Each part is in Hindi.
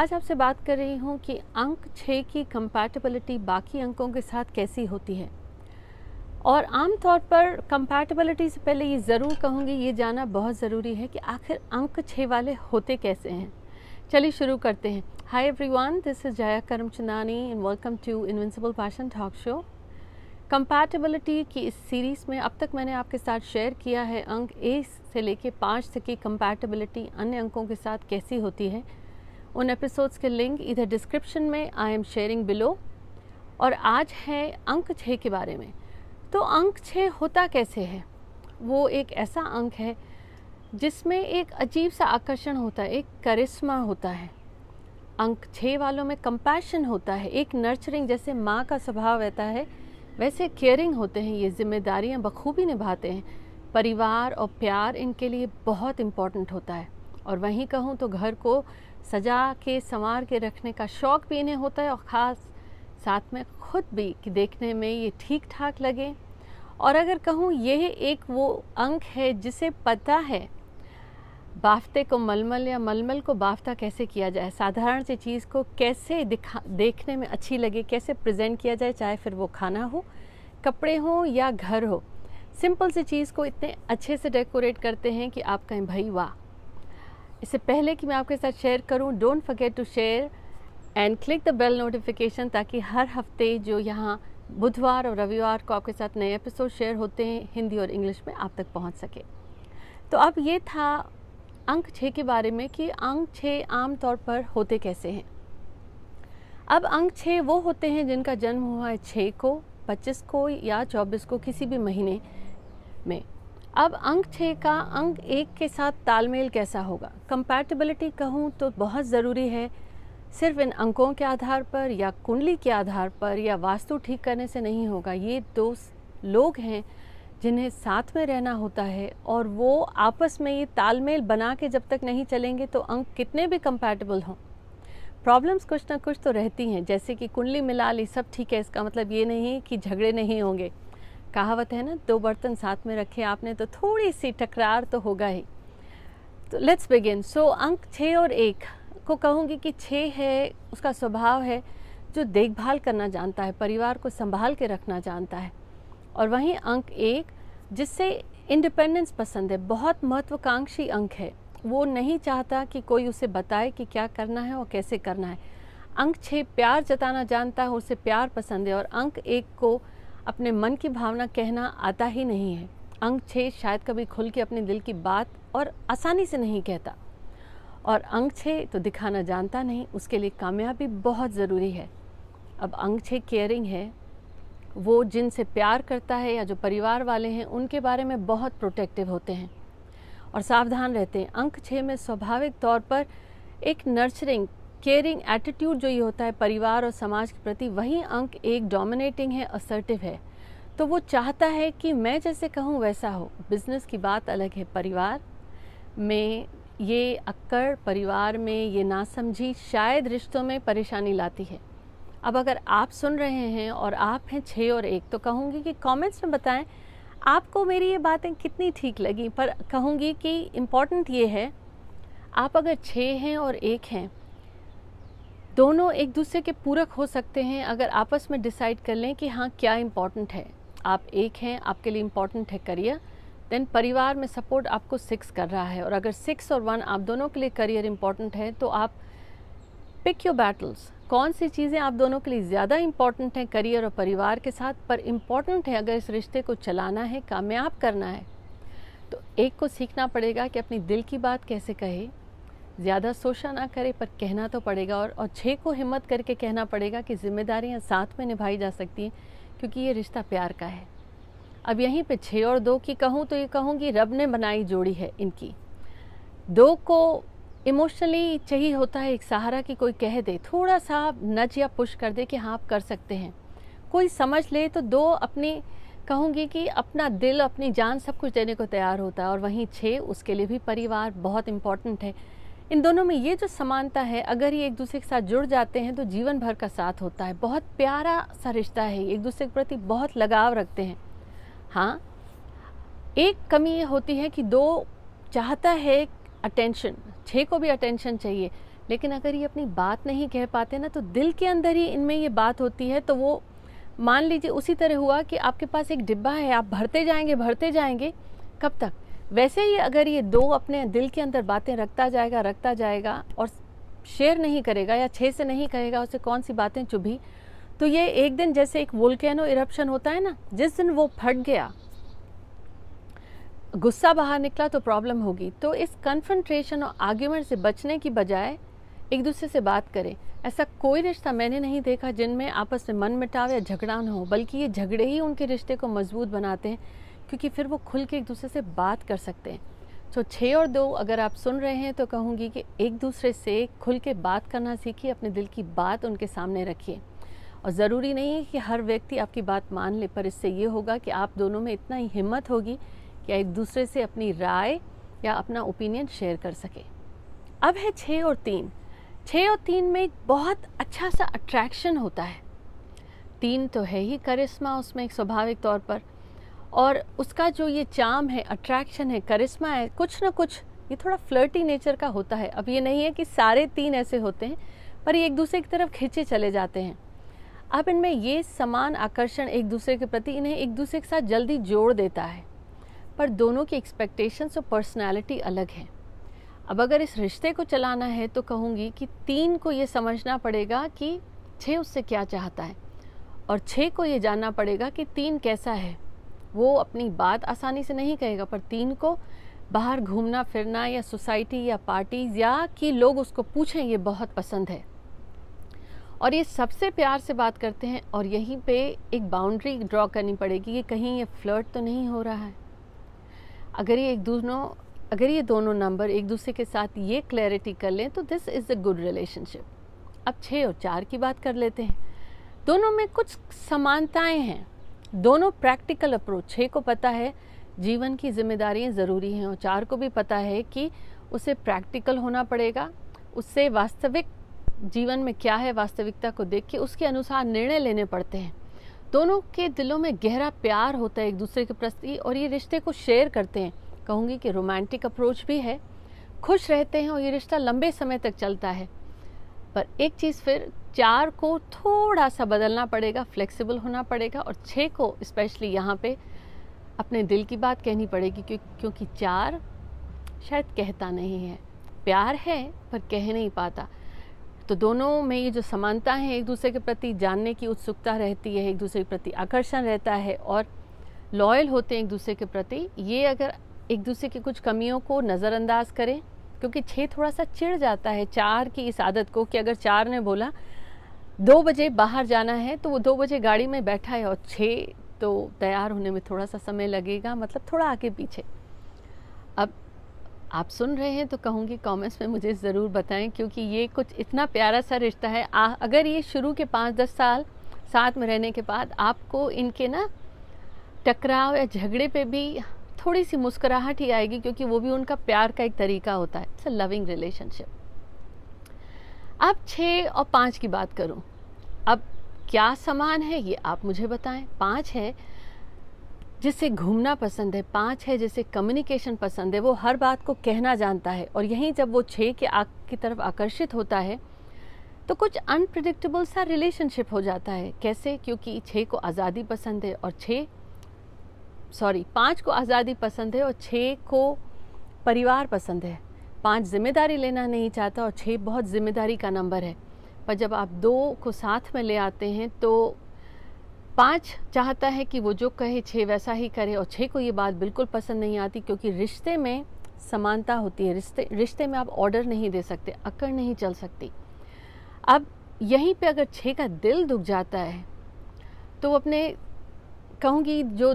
आज आपसे बात कर रही हूँ कि अंक छः की कंपैटिबिलिटी बाकी अंकों के साथ कैसी होती है। और आम तौर पर कंपैटिबिलिटी से पहले ये ज़रूर कहूँगी, ये जाना बहुत ज़रूरी है कि आखिर अंक छः वाले होते कैसे हैं। चलिए शुरू करते हैं। Hi everyone this is Jaya Karamchandani and welcome to invincible passion talk show compatibility की इस सीरीज़ में अब तक मैंने आपके साथ शेयर किया है अंक ए से लेके पाँच तक की कंपैटिबिलिटी अन्य अंकों के साथ कैसी होती है। उन एपिसोड्स के लिंक इधर डिस्क्रिप्शन में आई एम शेयरिंग बिलो और आज है अंक छः के बारे में। तो अंक छः होता कैसे है? वो एक ऐसा अंक है जिसमें एक अजीब सा आकर्षण होता है, एक करिश्मा होता है। अंक छः वालों में कंपैशन होता है, एक नर्चरिंग जैसे माँ का स्वभाव रहता है। वैसे केयरिंग होते हैं, ये जिम्मेदारियाँ बखूबी निभाते हैं। परिवार और प्यार इनके लिए बहुत इम्पोर्टेंट होता है। और वहीं कहूँ तो घर को सजा के, संवार के रखने का शौक़ भी इन्हें होता है और ख़ास साथ में खुद भी कि देखने में ये ठीक ठाक लगे। और अगर कहूँ यह एक वो अंक है जिसे पता है, बाफ्ते को मलमल या मलमल को बाफ्ता कैसे किया जाए? साधारण सी चीज़ को कैसे दिखा, देखने में अच्छी लगे? कैसे प्रेजेंट किया जाए? चाहे फिर वो खाना हो, कपड़े हो या घर हो। सिंपल सी चीज़ को इतने अच्छे से डेकोरेट करते हैं कि आप कहें, भाई वाह! इससे पहले कि मैं आपके साथ शेयर करूँ don't forget to share and click the bell notification ताकि हर हफ़्ते जो यहाँ बुधवार और रविवार को आपके साथ नए एपिसोड शेयर होते हैं, हिंदी और इंग्लिश में आप तक पहुँच सके। तो अब ये था अंक छः के बारे में कि अंक छः आम तौर पर होते कैसे हैं। अब अंक छः वो होते हैं जिनका जन्म हुआ है छः को, पच्चीस को या चौबीस को किसी भी महीने में। अब अंक छः का अंक एक के साथ तालमेल कैसा होगा? कंपैटिबिलिटी कहूँ तो बहुत ज़रूरी है। सिर्फ़ इन अंकों के आधार पर या कुंडली के आधार पर या वास्तु ठीक करने से नहीं होगा। ये दो लोग हैं जिन्हें साथ में रहना होता है और वो आपस में ये तालमेल बना के जब तक नहीं चलेंगे तो अंक कितने भी कंपैटिबल हों। प्रॉब्लम्स कुछ ना कुछ तो रहती हैं, जैसे कि कुंडली मिला ली, सब ठीक है, इसका मतलब ये नहीं कि झगड़े नहीं होंगे। कहावत है ना, दो बर्तन साथ में रखे आपने तो थोड़ी सी टकरार तो होगा ही। तो लेट्स बिगिन सो अंक छः और एक को कहूँगी कि छः है, उसका स्वभाव है जो देखभाल करना जानता है, परिवार को संभाल के रखना जानता है। और वहीं अंक एक, जिससे इंडिपेंडेंस पसंद है, बहुत महत्वाकांक्षी अंक है। वो नहीं चाहता कि कोई उसे बताए कि क्या करना है और कैसे करना है। अंक छः प्यार जताना जानता है, उसे प्यार पसंद है। और अंक एक को अपने मन की भावना कहना आता ही नहीं है। अंक छः शायद कभी खुल के अपने दिल की बात और आसानी से नहीं कहता। और अंक छः तो दिखाना जानता नहीं, उसके लिए कामयाबी बहुत ज़रूरी है। अब अंक छः केयरिंग है, वो जिनसे प्यार करता है या जो परिवार वाले हैं, उनके बारे में बहुत प्रोटेक्टिव होते हैं। और सावधान रहते हैं अंक छः में स्वाभाविक तौर पर एक नर्चरिंग केयरिंग एटीट्यूड जो ये होता है, परिवार और समाज के प्रति वही अंक एक डोमिनेटिंग है असर्टिव है। तो वो चाहता है कि मैं जैसे कहूँ वैसा हो। बिज़नेस की बात अलग है, परिवार में ये अक्कड़, परिवार में ये नासमझी शायद रिश्तों में परेशानी लाती है। अब अगर आप सुन रहे हैं और आप हैं छः और एक तो कहूँगी कि कमेंट्स में बताएँ, आपको मेरी ये बातें कितनी ठीक लगी? पर कहूँगी कि इंपॉर्टेंट ये है, आप अगर छः हैं और एक हैं दोनों एक दूसरे के पूरक हो सकते हैं अगर आपस में डिसाइड कर लें कि हाँ क्या इम्पोर्टेंट है। आप एक हैं, आपके लिए इम्पोर्टेंट है करियर देन परिवार में सपोर्ट आपको सिक्स कर रहा है। और अगर सिक्स और वन आप दोनों के लिए करियर इम्पोर्टेंट है तो आप पिक योर बैटल्स कौन सी चीज़ें आप दोनों के लिए ज़्यादा इंपॉर्टेंट हैं करियर और परिवार के साथ, पर इंपॉर्टेंट है अगर इस रिश्ते को चलाना है, कामयाब करना है तो एक को सीखना पड़ेगा कि अपनी दिल की बात कैसे कहे। ज़्यादा सोचा ना करे पर कहना तो पड़ेगा और और छः को हिम्मत करके कहना पड़ेगा कि जिम्मेदारियाँ साथ में निभाई जा सकती हैं, क्योंकि ये रिश्ता प्यार का है। अब यहीं पे छः और दो की कहूँ तो ये कहूँगी रब ने बनाई जोड़ी है इनकी। दो को इमोशनली चाहिए होता है, एक सहारा कि कोई कह दे, थोड़ा सा नच या पुश कर दे कि हाँ आप कर सकते हैं। कोई समझ ले तो दो अपनी कहूँगी कि अपना दिल, अपनी जान सब कुछ देने को तैयार होता है और वहीं छः उसके लिए भी परिवार बहुत इंपॉर्टेंट है। इन दोनों में ये जो समानता है, अगर ये एक दूसरे के साथ जुड़ जाते हैं तो जीवन भर का साथ होता है। बहुत प्यारा सा रिश्ता है एक दूसरे के प्रति बहुत लगाव रखते हैं। हाँ एक कमी ये होती है कि दो चाहता है अटेंशन छः को भी अटेंशन चाहिए, लेकिन अगर ये अपनी बात नहीं कह पाते ना तो दिल के अंदर ही इनमें ये बात होती है तो वो मान लीजिए उसी तरह हुआ कि आपके पास एक डिब्बा है, आप भरते जाएँगे भरते जाएँगे, कब तक? वैसे ही अगर ये दो अपने दिल के अंदर बातें रखता जाएगा रखता जाएगा और शेयर नहीं करेगा या छः से नहीं कहेगा उसे कौन सी बातें चुभी तो ये एक दिन जैसे एक वोल्केनो इरप्शन होता है ना, जिस दिन वो फट गया, गुस्सा बाहर निकला तो प्रॉब्लम होगी। तो इस कन्फ्रंट्रेशन और आर्ग्यूमेंट से बचने की बजाय एक दूसरे से बात करें। ऐसा कोई रिश्ता मैंने नहीं देखा जिनमें आपस में मन मिटाव या झगड़ा न हो, बल्कि ये झगड़े ही उनके रिश्ते को मज़बूत बनाते हैं। क्योंकि फिर वो खुल के एक दूसरे से बात कर सकते हैं। तो छः और दो अगर आप सुन रहे हैं तो कहूँगी कि एक दूसरे से खुल के बात करना सीखिए, अपने दिल की बात उनके सामने रखिए। और ज़रूरी नहीं है कि हर व्यक्ति आपकी बात मान ले, पर इससे ये होगा कि आप दोनों में इतना ही हिम्मत होगी कि एक दूसरे से अपनी राय या अपना ओपिनियन शेयर कर सके। अब है छः और तीन। छः और तीन में एक बहुत अच्छा सा अट्रैक्शन होता है। तीन तो है ही करिश्मा, उसमें एक स्वाभाविक तौर पर। और उसका जो ये चाम है अट्रैक्शन है करिश्मा है, कुछ ना कुछ ये थोड़ा फ्लर्टी नेचर का होता है। अब ये नहीं है कि सारे तीन ऐसे होते हैं, पर ये एक दूसरे की तरफ़ खींचे चले जाते हैं। अब इनमें ये समान आकर्षण एक दूसरे के प्रति इन्हें एक दूसरे के साथ जल्दी जोड़ देता है। पर दोनों की एक्सपेक्टेशंस और पर्सनालिटी अलग है। अब अगर इस रिश्ते को चलाना है तो कहूँगी कि तीन को ये समझना पड़ेगा कि छः उससे क्या चाहता है, और छः को ये जानना पड़ेगा कि तीन कैसा है। वो अपनी बात आसानी से नहीं कहेगा, पर तीन को बाहर घूमना, फिरना या सोसाइटी या पार्टीज़ या कि लोग उसको पूछें, ये बहुत पसंद है। और ये सबसे प्यार से बात करते हैं और यहीं पे एक बाउंड्री ड्रॉ करनी पड़ेगी कि कहीं ये फ्लर्ट तो नहीं हो रहा है। अगर ये एक दोनों, अगर ये दोनों नंबर एक दूसरे के साथ ये क्लैरिटी कर लें तो this is a good relationship अब छः और चार की बात कर लेते हैं। दोनों में कुछ समानताएँ हैं। दोनों प्रैक्टिकल अप्रोच। छः को पता है, जीवन की जिम्मेदारियाँ ज़रूरी हैं और चार को भी पता है कि उसे प्रैक्टिकल होना पड़ेगा। उससे वास्तविक जीवन में क्या है, वास्तविकता को देख के उसके अनुसार निर्णय लेने पड़ते हैं। दोनों के दिलों में गहरा प्यार होता है एक दूसरे के प्रति और ये रिश्ते को शेयर करते हैं। कहूँगी कि रोमांटिक अप्रोच भी है। खुश रहते हैं और ये रिश्ता लंबे समय तक चलता है। पर एक चीज़ फिर चार को थोड़ा सा बदलना पड़ेगा फ्लेक्सिबल होना पड़ेगा और छः को स्पेशली यहाँ पे अपने दिल की बात कहनी पड़ेगी क्यों, क्योंकि चार शायद कहता नहीं है। प्यार है पर कह नहीं पाता। तो दोनों में ये जो समानता है एक दूसरे के प्रति जानने की उत्सुकता रहती है एक दूसरे के प्रति आकर्षण रहता है और लॉयल होते हैं एक दूसरे के प्रति ये अगर एक दूसरे की कुछ कमियों को नज़रअंदाज करें क्योंकि छः थोड़ा सा चिढ़ जाता है चार की इस आदत को कि अगर चार ने बोला दो बजे बाहर जाना है तो वो दो बजे गाड़ी में बैठा है और छः तो तैयार होने में थोड़ा सा समय लगेगा मतलब थोड़ा आगे पीछे। अब आप सुन रहे हैं तो कहूँगी कमेंट्स में मुझे ज़रूर बताएँ क्योंकि ये कुछ इतना प्यारा सा रिश्ता है। आ, अगर ये शुरू के पाँच दस साल साथ में रहने के बाद आपको इनके ना टकराव या झगड़े पे भी थोड़ी सी मुस्कुराहट ही आएगी क्योंकि वो भी उनका प्यार का एक तरीका होता है। इट्स अ लविंग रिलेशनशिप अब छः और पाँच की बात करूँ। अब क्या समान है ये आप मुझे बताएँ? पाँच है। जिसे घूमना पसंद है, पाँच है, जिसे कम्युनिकेशन पसंद है, वो हर बात को कहना जानता है और यहीं जब वो छः के आग की तरफ़ आकर्षित होता है तो कुछ अनप्रडिक्टेबल सा रिलेशनशिप हो जाता है। कैसे? क्योंकि छः को आज़ादी पसंद है और छः सॉरी पाँच को आज़ादी पसंद है और छः को परिवार पसंद है। पाँच ज़िम्मेदारी लेना नहीं चाहता और छः बहुत ज़िम्मेदारी का नंबर है। पर जब आप दो को साथ में ले आते हैं तो पाँच चाहता है कि वो जो कहे छः वैसा ही करे, और छः को ये बात बिल्कुल पसंद नहीं आती, क्योंकि रिश्ते में समानता होती है। रिश्ते रिश्ते में आप ऑर्डर नहीं दे सकते, अकड़ नहीं चल सकती। अब यहीं पे अगर छः का दिल दुख जाता है तो अपने, कहूँगी जो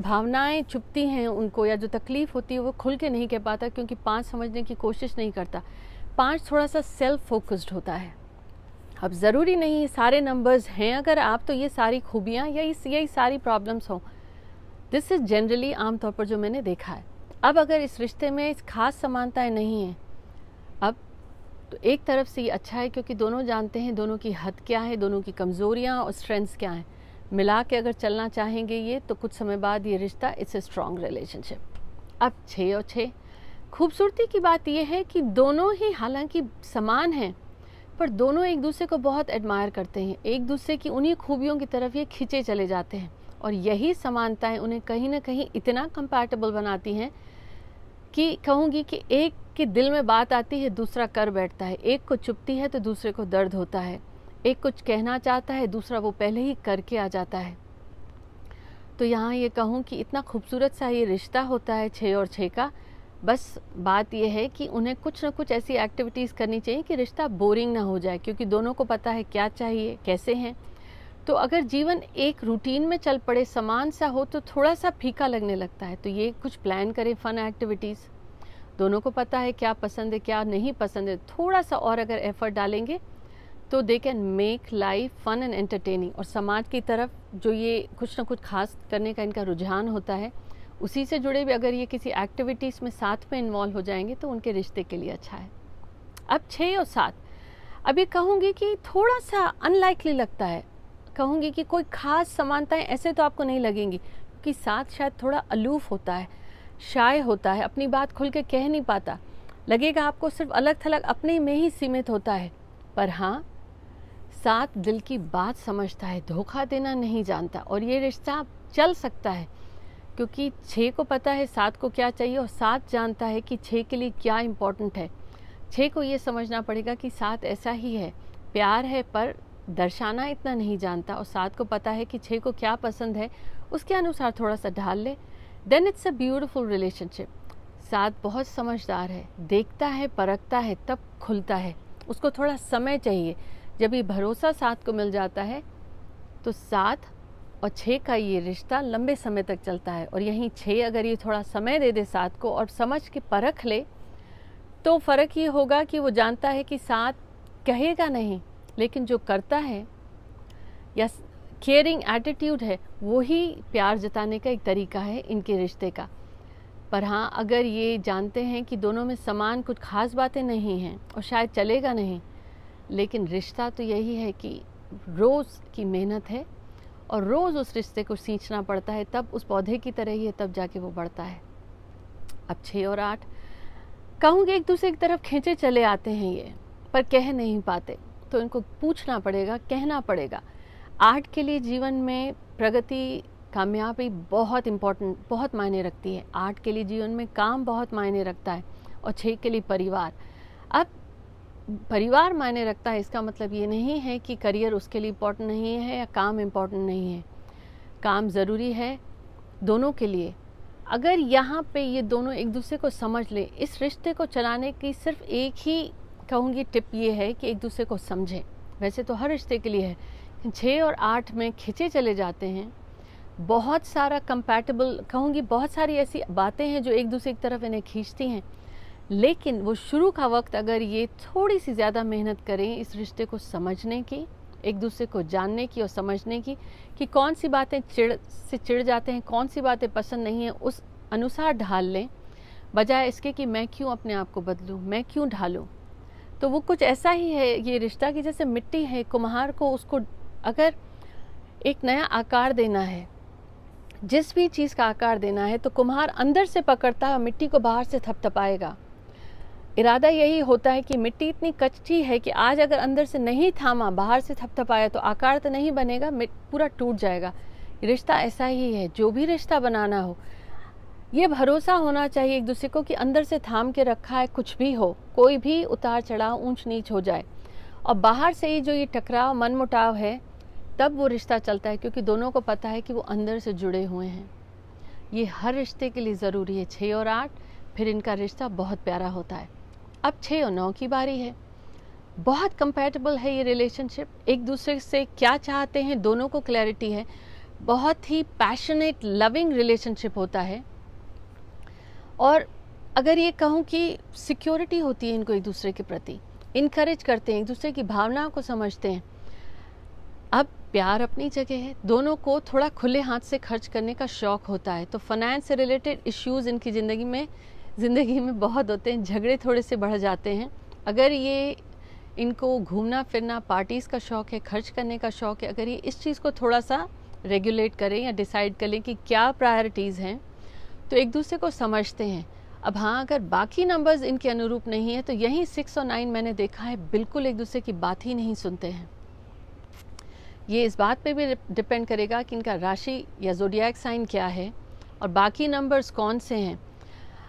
भावनाएँ चुपती हैं उनको, या जो तकलीफ़ होती है, वो खुल के नहीं कह पाता, क्योंकि पाँच समझने की कोशिश नहीं करता। पाँच थोड़ा सा सेल्फ फोकस्ड होता है। अब ज़रूरी नहीं, सारे नंबर्स हैं, अगर आप तो ये सारी खूबियाँ या इस यही सारी प्रॉब्लम्स हों। दिस इज़ जनरली आमतौर पर जो मैंने देखा है। अब अगर इस रिश्ते में इस खास समानताएँ नहीं हैं, अब तो एक तरफ़ से ये अच्छा है क्योंकि दोनों जानते हैं दोनों की हद क्या है, दोनों की कमज़ोरियाँ और स्ट्रेंथ्स क्या हैं। मिला के अगर चलना चाहेंगे ये तो कुछ समय बाद ये रिश्ता इट्स ए स्ट्रॉन्ग रिलेशनशिप अब छः और छः खूबसूरती की बात यह है कि दोनों ही हालाँकि समान हैं पर दोनों एक दूसरे को बहुत एडमायर करते हैं। एक दूसरे की उन्हीं खूबियों की तरफ़ ये खींचे चले जाते हैं। और यही समानताएँ उन्हें कहीं ना कहीं इतना कंपैटिबल बनाती हैं कि कहूँगी कि एक के दिल में बात आती है, दूसरा कर बैठता है। एक को चुपती है तो दूसरे को दर्द होता है। एक कुछ कहना चाहता है, दूसरा वो पहले ही करके आ जाता है। तो यहाँ ये कहूँ कि इतना खूबसूरत सा ये रिश्ता होता है छः और छः का बस बात यह है कि उन्हें कुछ ना कुछ ऐसी एक्टिविटीज़ करनी चाहिए कि रिश्ता बोरिंग ना हो जाए, क्योंकि दोनों को पता है क्या चाहिए, कैसे हैं। तो अगर जीवन एक रूटीन में चल पड़े, समान सा हो तो थोड़ा सा फीका लगने लगता है। तो ये कुछ प्लान करें फ़न एक्टिविटीज़ दोनों को पता है क्या पसंद है, क्या नहीं पसंद है। थोड़ा सा और अगर एफर्ट डालेंगे तो they can make life fun and entertaining और समाज की तरफ़ जो ये कुछ ना कुछ खास करने का इनका रुझान होता है उसी से जुड़े भी अगर ये किसी एक्टिविटीज़ में साथ में इन्वॉल्व हो जाएँगे तो उनके रिश्ते के लिए अच्छा है। अब छः और सात। अभी कहूँगी कि थोड़ा सा अनलाइकली लगता है। कहूँगी कि कोई ख़ास समानताएँ ऐसे तो आपको नहीं लगेंगी, क्योंकि साथ शायद थोड़ा अलूफ होता है शाय होता है, अपनी बात खुल के कह नहीं पाता। लगेगा आपको सिर्फ़ अलग थलग अपने में ही सीमित होता है। पर हाँ साथ दिल की बात समझता है, धोखा देना नहीं जानता, और ये रिश्ता चल सकता है। क्योंकि छः को पता है, सात को क्या चाहिए और सात जानता है कि छः के लिए क्या इम्पोर्टेंट है। छः को ये समझना पड़ेगा कि सात ऐसा ही है। प्यार है, पर दर्शाना इतना नहीं जानता और सात को पता है कि छः को क्या पसंद है, उसके अनुसार थोड़ा सा ढाल ले। Then it's a beautiful relationship सात बहुत समझदार है, देखता है, परखता है, तब खुलता है। उसको थोड़ा समय चाहिए। जब ये भरोसा सात को मिल जाता है तो सात और छः का ये रिश्ता लंबे समय तक चलता है और यहीं छः अगर ये थोड़ा समय दे दे सात को और समझ के परख ले तो फ़र्क ये होगा कि वो जानता है कि सात कहेगा नहीं, लेकिन जो करता है, या केयरिंग एटीट्यूड है, वो ही प्यार जताने का एक तरीका है इनके रिश्ते का। पर हाँ अगर ये जानते हैं कि दोनों में समान कुछ खास बातें नहीं हैं और शायद चलेगा नहीं, लेकिन रिश्ता तो यही है कि रोज़ की मेहनत है और रोज़ उस रिश्ते को सींचना पड़ता है, तब उस पौधे की तरह ही है, तब जाके वो बढ़ता है। अब छः और आठ। कहूँगी एक दूसरे की तरफ़ खींचे चले आते हैं ये, पर कह नहीं पाते। तो इनको पूछना पड़ेगा, कहना पड़ेगा। आर्ट के लिए जीवन में प्रगति कामयाबी बहुत इम्पोर्टेंट बहुत मायने रखती है। आर्ट के लिए जीवन में काम बहुत मायने रखता है और छः के लिए परिवार। अब परिवार मायने रखता है, इसका मतलब ये नहीं है कि करियर उसके लिए इम्पोर्टेंट नहीं है या काम इम्पोर्टेंट नहीं है। काम ज़रूरी है दोनों के लिए। अगर यहाँ पे ये दोनों एक दूसरे को समझ लें, इस रिश्ते को चलाने की सिर्फ़ एक ही, कहूँगी, टिप ये है कि एक दूसरे को समझें। वैसे तो हर रिश्ते के लिए है। छः और आठ में खिंचे चले जाते हैं। बहुत सारा कंपैटिबल कहूँगी, बहुत सारी ऐसी बातें हैं जो एक दूसरे की तरफ़ इन्हें खींचती हैं। लेकिन वो शुरू का वक्त अगर ये थोड़ी सी ज़्यादा मेहनत करें इस रिश्ते को समझने की, एक दूसरे को जानने की और समझने की कि कौन सी बातें चिड़, से चिड़ जाते हैं कौन सी बातें पसंद नहीं हैं, उस अनुसार ढाल लें। बजाय इसके कि मैं क्यों अपने आप को बदलूँ, मैं क्यों ढालूँ? तो वो कुछ ऐसा ही है ये रिश्ता कि जैसे मिट्टी है, कुम्हार को उसको अगर एक नया आकार देना है, जिस भी चीज़ का आकार देना है तो कुम्हार अंदर से पकड़ता है और मिट्टी को बाहर से थपथपाएगा। इरादा यही होता है कि मिट्टी इतनी कच्ची है कि आज अगर अंदर से नहीं थामा, बाहर से थपथपाया तो आकार तो नहीं बनेगा पूरा टूट जाएगा। रिश्ता ऐसा ही है, जो भी रिश्ता बनाना हो। ये भरोसा होना चाहिए एक दूसरे को कि अंदर से थाम के रखा है, कुछ भी हो, कोई भी उतार चढ़ाव ऊंच नीच हो जाए। और बाहर से ही जो ये टकराव मन मुटाव है, तब वो रिश्ता चलता है, क्योंकि दोनों को पता है कि वो अंदर से जुड़े हुए हैं। ये हर रिश्ते के लिए ज़रूरी है छः और आठ, फिर इनका रिश्ता बहुत प्यारा होता है। अब छः और नौ की बारी है। बहुत कंपेटेबल है ये रिलेशनशिप एक दूसरे से क्या चाहते हैं, दोनों को क्लैरिटी है। बहुत ही पैशनेट लविंग रिलेशनशिप होता है। और अगर ये कहूँ कि सिक्योरिटी होती है इनको एक दूसरे के प्रति इनक्रेज करते हैं, एक दूसरे की भावनाओं को समझते हैं। अब प्यार अपनी जगह है। दोनों को थोड़ा खुले हाथ से खर्च करने का शौक होता है। तो फाइनेंस से रिलेटेड इश्यूज़ इनकी ज़िंदगी में ज़िंदगी में बहुत होते हैं, झगड़े थोड़े से बढ़ जाते हैं। अगर ये इनको घूमना फिरना पार्टीज़ का शौक़ है, खर्च करने का शौक़ है, अगर ये इस चीज़ को थोड़ा सा रेगुलेट करें या डिसाइड करें कि क्या प्रायोरिटीज़ हैं तो एक दूसरे को समझते हैं। अब हाँ अगर बाकी नंबर्स इनके अनुरूप नहीं है तो यही सिक्स और नाइन मैंने देखा है, बिल्कुल एक दूसरे की बात ही नहीं सुनते हैं। ये इस बात पे भी डिपेंड करेगा कि इनका राशि या जोडियाक साइन क्या है और बाकी नंबर्स कौन से हैं।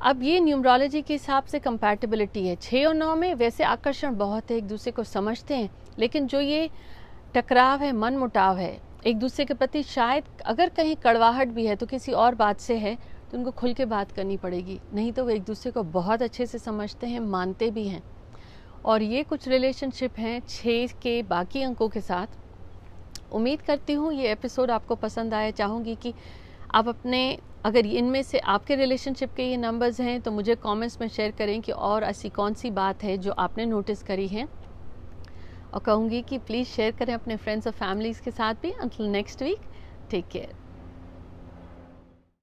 अब ये न्यूमरोलॉजी के हिसाब से कंपैटिबिलिटी है। छः और नौ में वैसे आकर्षण बहुत है, एक दूसरे को समझते हैं, लेकिन जो ये टकराव है मन मुटाव है, एक दूसरे के प्रति शायद अगर कहीं कड़वाहट भी है तो किसी और बात से है तो उनको खुल के बात करनी पड़ेगी। नहीं तो वो एक दूसरे को बहुत अच्छे से समझते हैं, मानते भी हैं। और ये कुछ रिलेशनशिप हैं छः के बाकी अंकों के साथ। उम्मीद करती हूँ ये एपिसोड आपको पसंद आया, चाहूँगी कि आप अपने, अगर इनमें से आपके रिलेशनशिप के ये नंबर्स हैं तो मुझे कमेंट्स में शेयर करें कि और ऐसी कौन सी बात है जो आपने नोटिस करी है। और कहूँगी कि प्लीज़ शेयर करें अपने फ्रेंड्स और फैमिलीज़ के साथ भी। Until next week take care